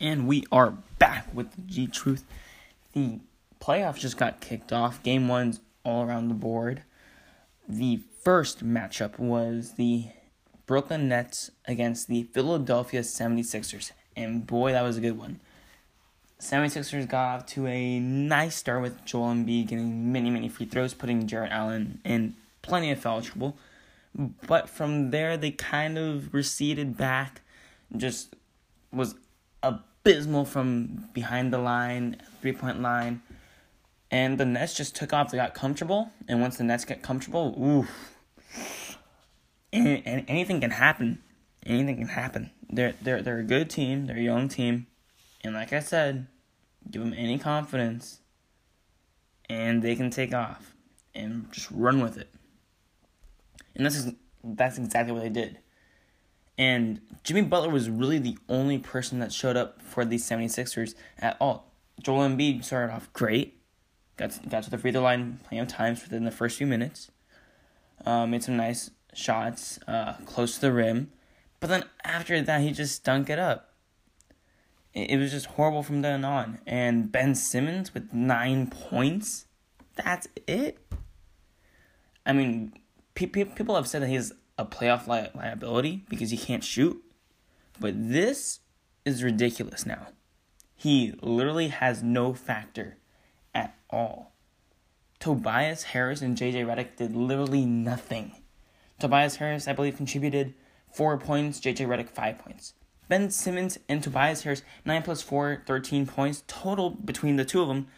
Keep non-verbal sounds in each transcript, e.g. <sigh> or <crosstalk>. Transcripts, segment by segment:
And we are back with the G Truth. The playoffs just got kicked off. Game one's all around the board. The first matchup was the Brooklyn Nets against the Philadelphia 76ers. And boy, that was a good one. 76ers got off to a nice start with Joel Embiid getting many, many free throws, putting Jarrett Allen in plenty of foul trouble. But from there, they kind of receded back, just was abysmal from behind the line, three point line. And the Nets just took off. They got comfortable. And once the Nets get comfortable, ooh, and, and anything can happen. Anything can happen. They're, they're, they're a good team, they're a young team. And like I said, give them any confidence, and they can take off and just run with it. And this is that's exactly what they did. And Jimmy Butler was really the only person that showed up for the 76ers at all. Joel Embiid started off great. Got, got to the free throw line plenty of times within the first few minutes. Uh, made some nice shots uh, close to the rim. But then after that, he just stunk it up it was just horrible from then on. And Ben Simmons with nine points, that's it. I mean, pe- pe- people have said that he's a playoff li- liability because he can't shoot, but this is ridiculous now. He literally has no factor at all. Tobias Harris and JJ Redick did literally nothing. Tobias Harris, I believe, contributed four points, JJ Redick, five points. Ben Simmons and Tobias Harris, 9 plus 4, 13 points total between the two of them,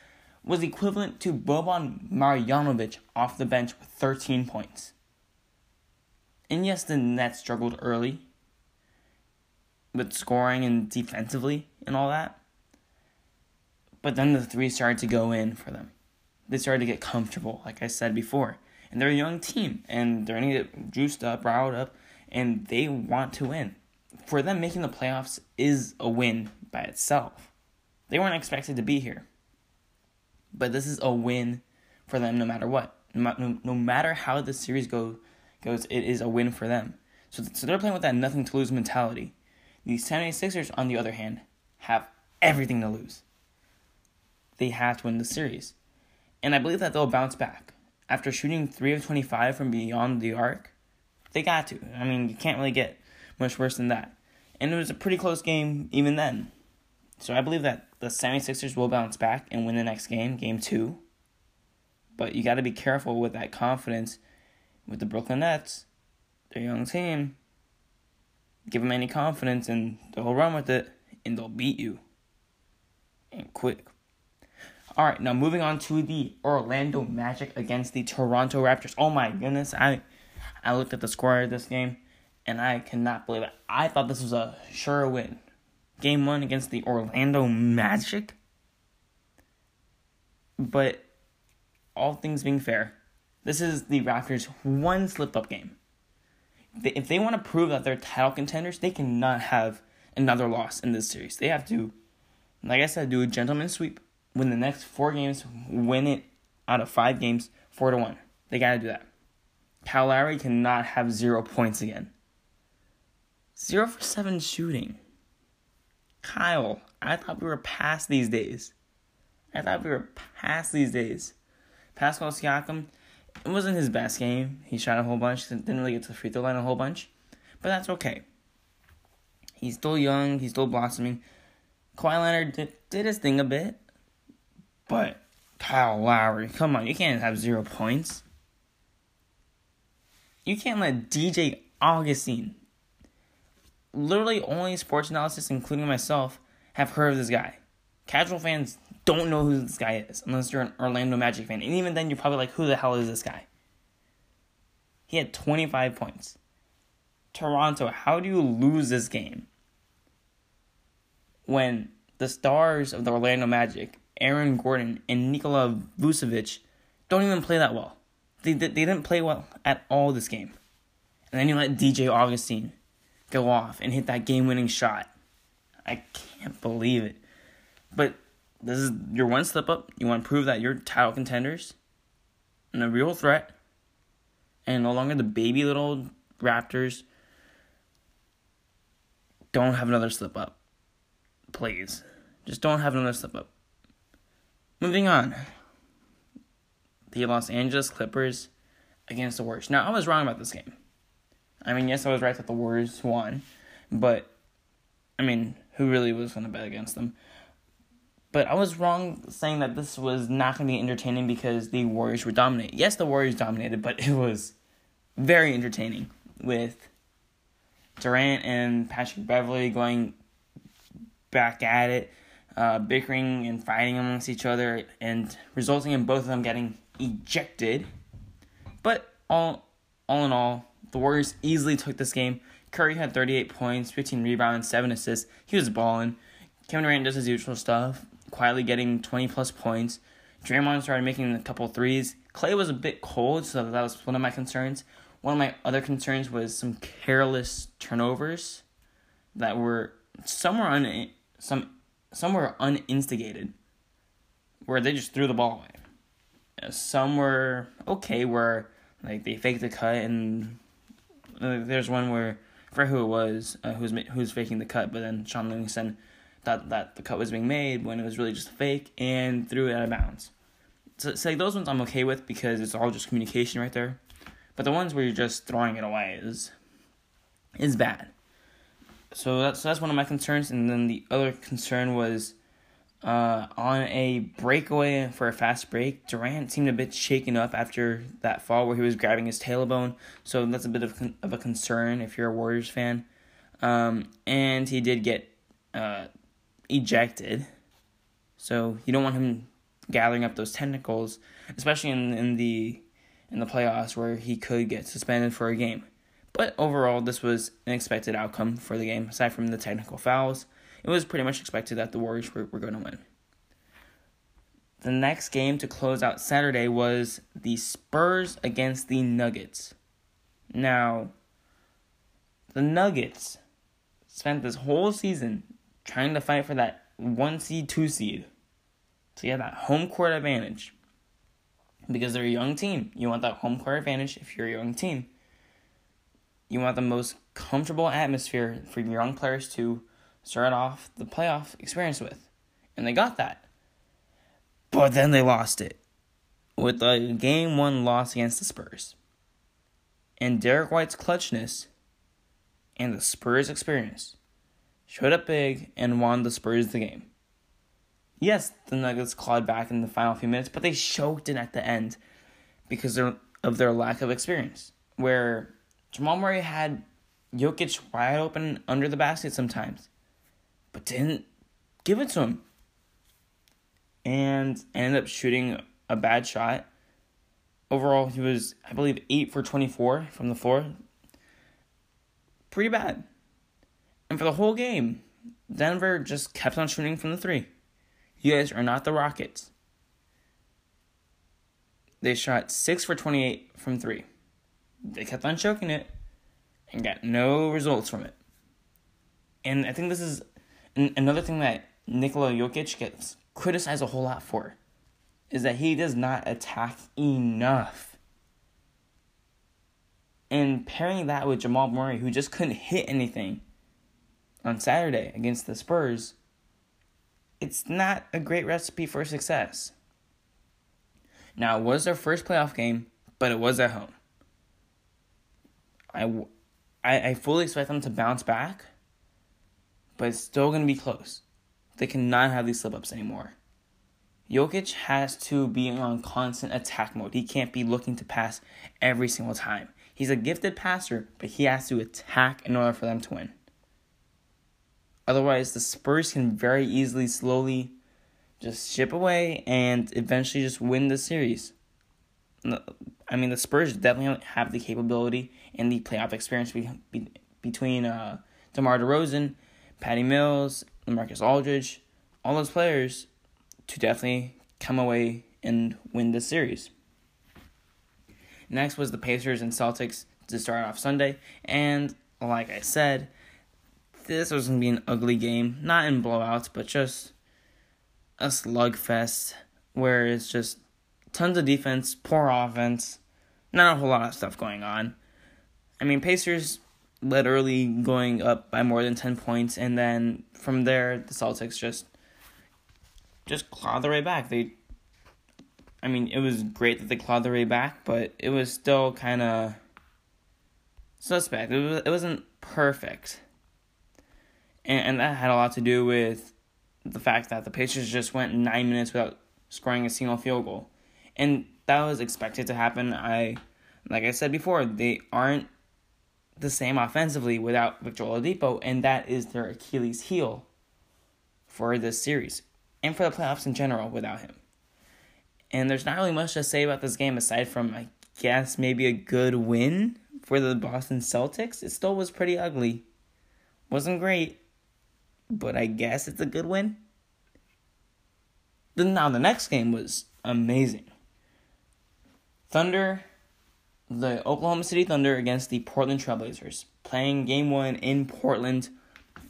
was equivalent to Boban Marjanovic off the bench with 13 points. And yes, the Nets struggled early with scoring and defensively and all that. But then the three started to go in for them. They started to get comfortable, like I said before. And they're a young team, and they're going to get juiced up, riled up, and they want to win for them making the playoffs is a win by itself. They weren't expected to be here. But this is a win for them no matter what. No, no matter how the series go, goes, it is a win for them. So, so they're playing with that nothing to lose mentality. The 76ers, on the other hand, have everything to lose. They have to win the series. And I believe that they'll bounce back. After shooting 3 of 25 from beyond the arc, they got to. I mean, you can't really get much worse than that. And it was a pretty close game even then. So I believe that the 76ers will bounce back and win the next game, game two. But you got to be careful with that confidence with the Brooklyn Nets. They're young team. Give them any confidence and they'll run with it and they'll beat you. And quick. All right, now moving on to the Orlando Magic against the Toronto Raptors. Oh my goodness, I I looked at the score of this game and I cannot believe it. I thought this was a sure win. Game one against the Orlando Magic. But all things being fair, this is the Raptors' one slip up game. If they want to prove that they're title contenders, they cannot have another loss in this series. They have to, like I said, do a gentleman sweep. Win the next four games, win it out of five games, four to one. They got to do that. Kyle Lowry cannot have zero points again. Zero for seven shooting. Kyle, I thought we were past these days. I thought we were past these days. Pascal Siakam, it wasn't his best game. He shot a whole bunch, didn't really get to the free throw line a whole bunch, but that's okay. He's still young, he's still blossoming. Kawhi Leonard did, did his thing a bit, but Kyle Lowry, come on, you can't have zero points. You can't let DJ Augustin literally only sports analysts, including myself, have heard of this guy. Casual fans don't know who this guy is unless you're an Orlando Magic fan. And even then, you're probably like, who the hell is this guy? He had 25 points. Toronto, how do you lose this game? When the stars of the Orlando Magic, Aaron Gordon and Nikola Vucevic, don't even play that well. They, they, they didn't play well at all this game. And then you let DJ Augustin go off and hit that game winning shot. I can't believe it. But this is your one slip up. You want to prove that you're title contenders and a real threat. and no longer the baby little Raptors. Don't have another slip up. Please. Just don't have another slip up. Moving on. The Los Angeles Clippers against the Warriors. Now, I was wrong about this game. I mean, yes, I was right that the Warriors won, but I mean, who really was going to bet against them? But I was wrong saying that this was not going to be entertaining because the Warriors were dominant. Yes, the Warriors dominated, but it was very entertaining with Durant and Patrick Beverley going back at it, uh, bickering and fighting amongst each other, and resulting in both of them getting ejected. But all, all in all, the Warriors easily took this game. Curry had 38 points, 15 rebounds, 7 assists. He was balling. Kevin Durant does his usual stuff quietly getting 20 plus points. Draymond started making a couple threes. Clay was a bit cold, so that was one of my concerns. One of my other concerns was some careless turnovers that were somewhere un some somewhere uninstigated, where they just threw the ball away. Some were okay, where like they faked the cut, and there's one where I forget who it was uh, who's who's faking the cut, but then Shaun Livingston that that the cut was being made when it was really just fake and threw it out of bounds. So, so like those ones I'm okay with because it's all just communication right there. But the ones where you're just throwing it away is is bad. So that's so that's one of my concerns, and then the other concern was uh, on a breakaway for a fast break. Durant seemed a bit shaken up after that fall where he was grabbing his tailbone, so that's a bit of of a concern if you're a Warriors fan. Um, and he did get uh, ejected. So you don't want him gathering up those tentacles, especially in in the in the playoffs where he could get suspended for a game. But overall, this was an expected outcome for the game. Aside from the technical fouls, it was pretty much expected that the Warriors were, were going to win. The next game to close out Saturday was the Spurs against the Nuggets. Now, the Nuggets spent this whole season trying to fight for that one seed, two seed. So you have that home court advantage. Because they're a young team. You want that home court advantage if you're a young team. You want the most comfortable atmosphere for your young players to start off the playoff experience with. And they got that. But then they lost it. With a game one loss against the Spurs. And Derrick White's clutchness and the Spurs experience showed up big, and won the Spurs the game. Yes, the Nuggets clawed back in the final few minutes, but they choked it at the end because of their lack of experience. Where Jamal Murray had Jokic wide open under the basket sometimes, but didn't give it to him. And ended up shooting a bad shot. Overall, he was, I believe, 8 for 24 from the floor. Pretty bad. And for the whole game, Denver just kept on shooting from the three. You guys are not the Rockets. They shot 6 for 28 from three. They kept on choking it and got no results from it. And I think this is another thing that Nikola Jokic gets criticized a whole lot for is that he does not attack enough. And pairing that with Jamal Murray, who just couldn't hit anything on Saturday against the Spurs, it's not a great recipe for success. Now, it was their first playoff game, but it was at home. I, I, I fully expect them to bounce back, but it's still going to be close. They cannot have these slip ups anymore. Jokic has to be on constant attack mode. He can't be looking to pass every single time. He's a gifted passer, but he has to attack in order for them to win. Otherwise, the Spurs can very easily, slowly just ship away and eventually just win the series. I mean, the Spurs definitely have the capability and the playoff experience be, be, between uh, DeMar DeRozan, Patty Mills, Marcus Aldridge, all those players to definitely come away and win this series. Next was the Pacers and Celtics to start off Sunday, and like I said, this was to be an ugly game. Not in blowouts, but just a slugfest where it's just tons of defense, poor offense, not a whole lot of stuff going on. I mean, Pacers led early, going up by more than ten points, and then from there, the Celtics just just clawed their way back. They, I mean, it was great that they clawed their way back, but it was still kind of suspect. It was it wasn't perfect, and and that had a lot to do with the fact that the Pacers just went nine minutes without scoring a single field goal, and that was expected to happen. I, like I said before, they aren't the same offensively without Victor Oladipo, and that is their Achilles heel for this series and for the playoffs in general without him. And there's not really much to say about this game aside from, I guess, maybe a good win for the Boston Celtics. It still was pretty ugly. Wasn't great, but I guess it's a good win. Then now the next game was amazing. Thunder, the Oklahoma City Thunder against the Portland Trailblazers. Playing game one in Portland,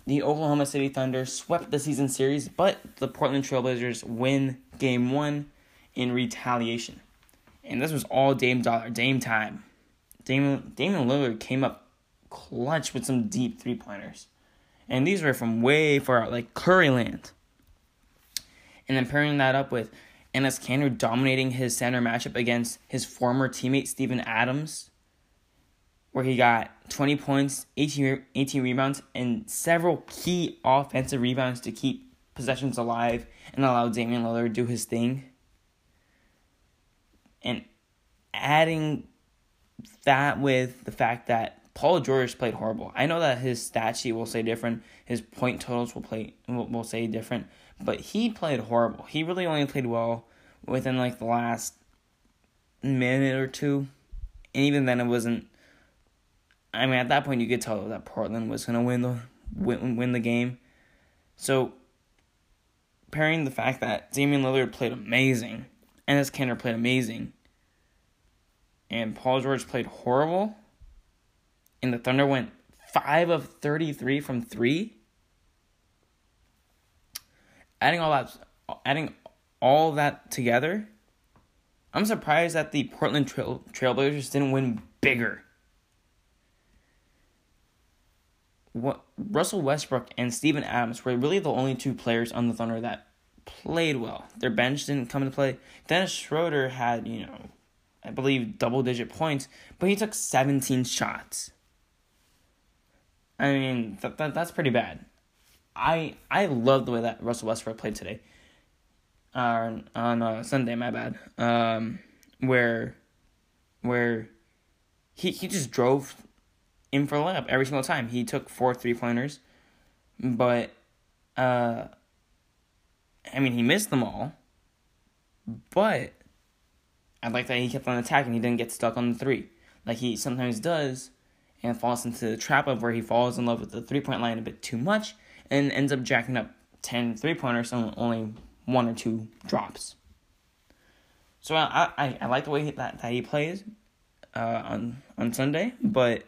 the Oklahoma City Thunder swept the season series, but the Portland Trailblazers win game one in retaliation. And this was all Dame Dollar, Dame time. Dame, Damian Lillard came up clutch with some deep three pointers. And these were from way far out, like Curry land. And then pairing that up with Enes Kanter dominating his center matchup against his former teammate Steven Adams, where he got 20 points, 18, 18 rebounds, and several key offensive rebounds to keep possessions alive and allow Damian Lillard to do his thing. And adding that with the fact that Paul George played horrible. I know that his stat sheet will say different, his point totals will play will, will say different, but he played horrible. He really only played well within like the last minute or two. And even then it wasn't I mean at that point you could tell that Portland was gonna win the win, win the game. So pairing the fact that Damian Lillard played amazing, Enes Kanter played amazing, and Paul George played horrible, and the Thunder went five of thirty three from three adding all that, adding all that together, I'm surprised that the Portland Trail, Trailblazers didn't win bigger. What Russell Westbrook and Steven Adams were really the only two players on the Thunder that played well. Their bench didn't come into play. Dennis Schroeder had, you know, I believe double digit points, but he took 17 shots. I mean, that, that that's pretty bad. I I love the way that Russell Westbrook played today. Uh, on uh, Sunday, my bad. Um, where, where, he he just drove in for a layup every single time. He took four three pointers, but, uh, I mean he missed them all. But, I like that he kept on attacking. He didn't get stuck on the three like he sometimes does, and falls into the trap of where he falls in love with the three point line a bit too much and ends up jacking up 10 three pointers and only one or two drops. So I I, I like the way that, that he plays uh, on on Sunday, but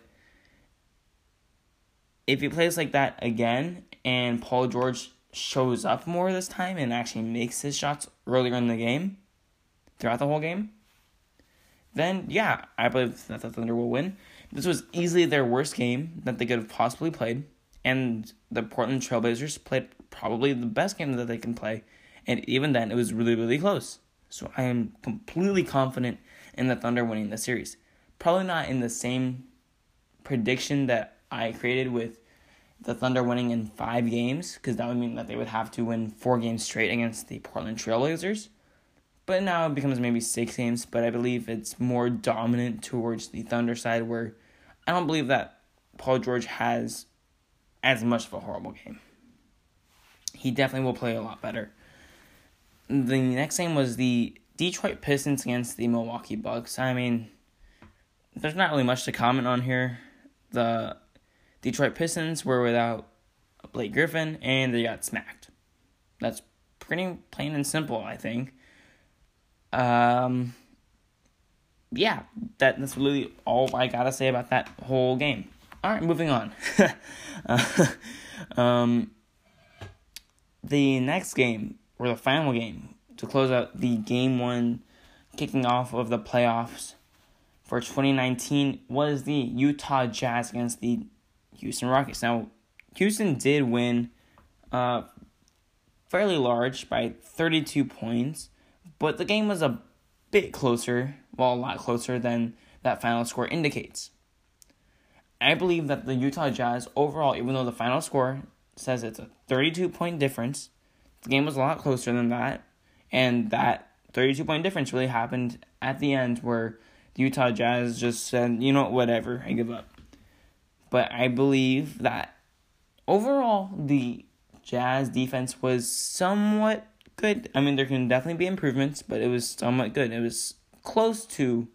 if he plays like that again and Paul George shows up more this time and actually makes his shots earlier in the game, throughout the whole game, then yeah, I believe that the Thunder will win. This was easily their worst game that they could have possibly played and the Portland Trailblazers played probably the best game that they can play, and even then it was really really close. So I am completely confident in the Thunder winning the series. Probably not in the same prediction that I created with the Thunder winning in five games, because that would mean that they would have to win four games straight against the Portland Trailblazers. But now it becomes maybe six games, but I believe it's more dominant towards the Thunder side, where I don't believe that Paul George has as much of a horrible game. He definitely will play a lot better. The next game was the Detroit Pistons against the Milwaukee Bucks. I mean, there's not really much to comment on here. The Detroit Pistons were without Blake Griffin and they got smacked. That's pretty plain and simple, I think. Um, yeah, that, that's really all I gotta say about that whole game. All right, moving on. <laughs> uh, <laughs> um, the next game, or the final game, to close out the game one kicking off of the playoffs, for 2019 was the Utah Jazz against the Houston Rockets. Now, Houston did win uh, fairly large by 32 points, but the game was a bit closer, well, a lot closer than that final score indicates. I believe that the Utah Jazz overall, even though the final score says it's a 32 point difference, the game was a lot closer than that, and that 32 point difference really happened at the end where the Utah Jazz just said, you know, whatever, I give up. But I believe that overall, the Jazz defense was somewhat good. I mean, there can definitely be improvements, but it was somewhat good. It was close to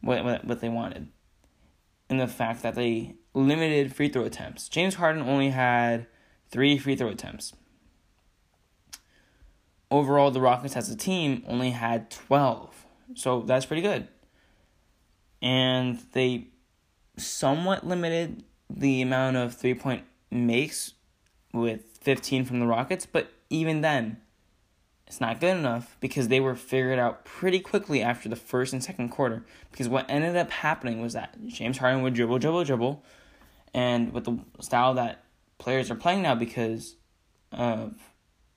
what what, what they wanted. And the fact that they limited free throw attempts. James Harden only had three free throw attempts. Overall, the Rockets as a team only had 12. So that's pretty good. And they somewhat limited the amount of three point makes with 15 from the Rockets, but even then, it's not good enough because they were figured out pretty quickly after the first and second quarter. Because what ended up happening was that James Harden would dribble, dribble, dribble, and with the style that players are playing now because of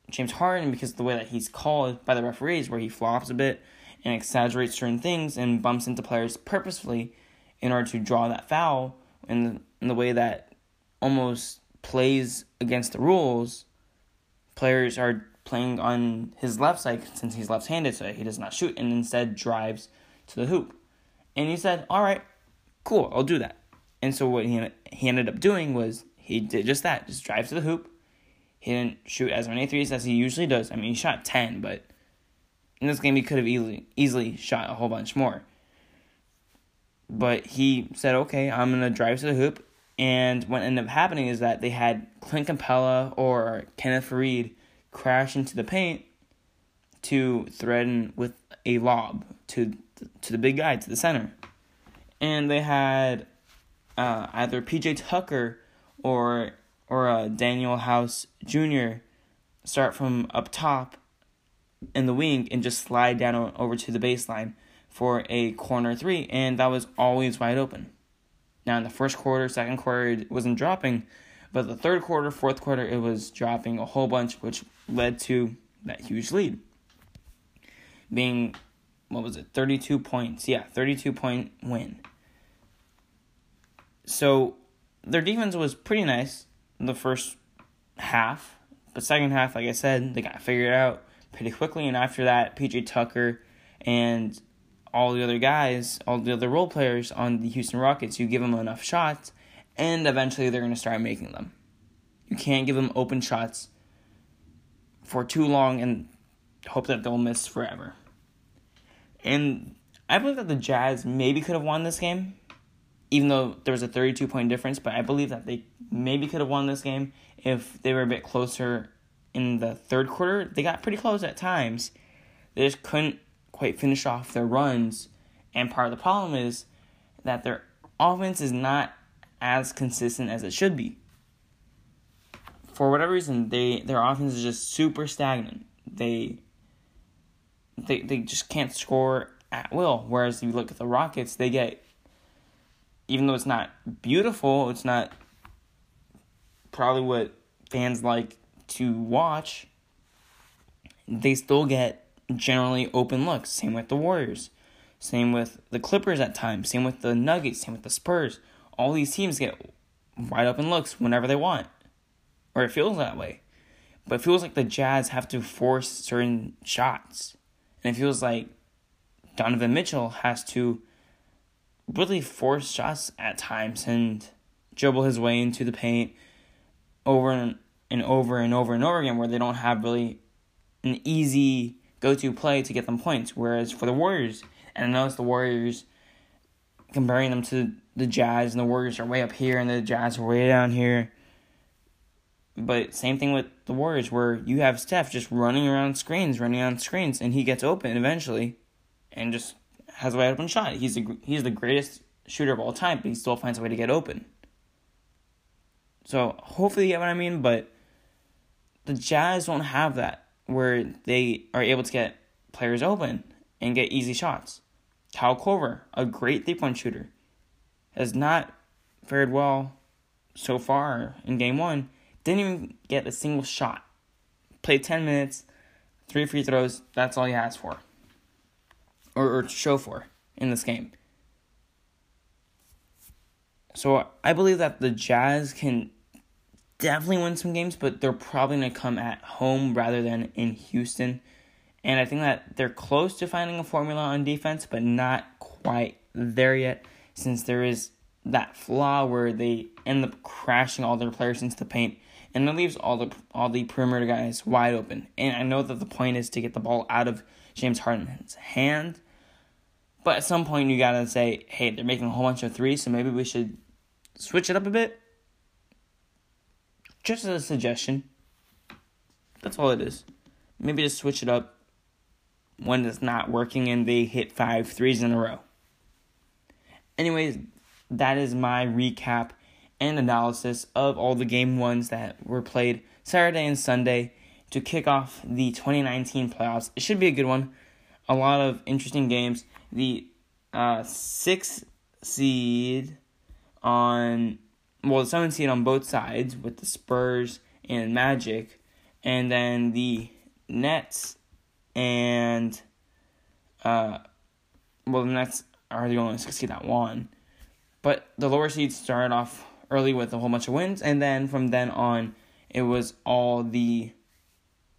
James Harden, because of the way that he's called by the referees, where he flops a bit and exaggerates certain things and bumps into players purposefully in order to draw that foul, in in the way that almost plays against the rules, players are playing on his left side since he's left handed, so he does not shoot and instead drives to the hoop. And he said, All right, cool, I'll do that. And so what he, he ended up doing was he did just that, just drive to the hoop. He didn't shoot as many threes as he usually does. I mean, he shot 10, but in this game he could have easily easily shot a whole bunch more. But he said, okay, I'm going to drive to the hoop. And what ended up happening is that they had Clint Capela or Kenneth Faried crash into the paint to threaten with a lob to to the big guy to the center, and they had uh, either PJ Tucker or or uh, Danuel House Jr. start from up top in the wing and just slide down over to the baseline for a corner three, and that was always wide open. Now in the first quarter, second quarter, it wasn't dropping, but the third quarter, fourth quarter, it was dropping a whole bunch, which led to that huge lead. Being, what was it, 32 points? Yeah, 32 point win. So their defense was pretty nice in the first half, but second half, like I said, they got figured out pretty quickly. And after that, PJ Tucker and all the other guys, all the other role players on the Houston Rockets, you give them enough shots, and eventually they're going to start making them. You can't give them open shots for too long and hope that they'll miss forever. And I believe that the Jazz maybe could have won this game, even though there was a 32 point difference, but I believe that they maybe could have won this game if they were a bit closer in the third quarter. They got pretty close at times. They just couldn't quite finish off their runs. And part of the problem is that their offense is not as consistent as it should be. For whatever reason, they their offense is just super stagnant. They they they just can't score at will. Whereas you look at the Rockets, they get even though it's not beautiful, it's not probably what fans like to watch. They still get generally open looks. Same with the Warriors. Same with the Clippers at times. Same with the Nuggets. Same with the Spurs. All these teams get wide open looks whenever they want. Or it feels that way. But it feels like the Jazz have to force certain shots. And it feels like Donovan Mitchell has to really force shots at times and dribble his way into the paint over and, and over and over and over again where they don't have really an easy go to play to get them points. Whereas for the Warriors, and I know it's the Warriors comparing them to the Jazz, and the Warriors are way up here, and the Jazz are way down here. But same thing with the Warriors, where you have Steph just running around screens, running on screens, and he gets open eventually, and just has a wide open shot. He's the he's the greatest shooter of all time, but he still finds a way to get open. So hopefully you get what I mean, but the Jazz don't have that where they are able to get players open and get easy shots. Kyle Korver, a great three point shooter, has not fared well so far in game one. Didn't even get a single shot. Played 10 minutes, three free throws. That's all he has for. Or, or to show for in this game. So I believe that the Jazz can definitely win some games, but they're probably going to come at home rather than in Houston. And I think that they're close to finding a formula on defense, but not quite there yet, since there is that flaw where they end up crashing all their players into the paint, and it leaves all the all the perimeter guys wide open. And I know that the point is to get the ball out of James Harden's hand, but at some point you gotta say, hey, they're making a whole bunch of threes, so maybe we should switch it up a bit. Just as a suggestion. That's all it is. Maybe just switch it up when it's not working and they hit five threes in a row. Anyways, that is my recap and analysis of all the game ones that were played Saturday and Sunday to kick off the 2019 playoffs. It should be a good one. A lot of interesting games. The uh, seed on, well, the seventh seed on both sides with the Spurs and Magic, and then the Nets and, uh, well, the Nets are the only six seed that won. But the lower seeds started off early with a whole bunch of wins, and then from then on, it was all the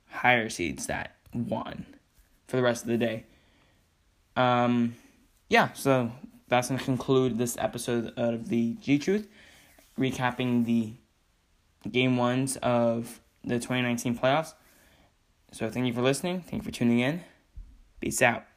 higher seeds that won for the rest of the day. Um, yeah, so that's going to conclude this episode of the G Truth, recapping the game ones of the 2019 playoffs. So thank you for listening. Thank you for tuning in. Peace out.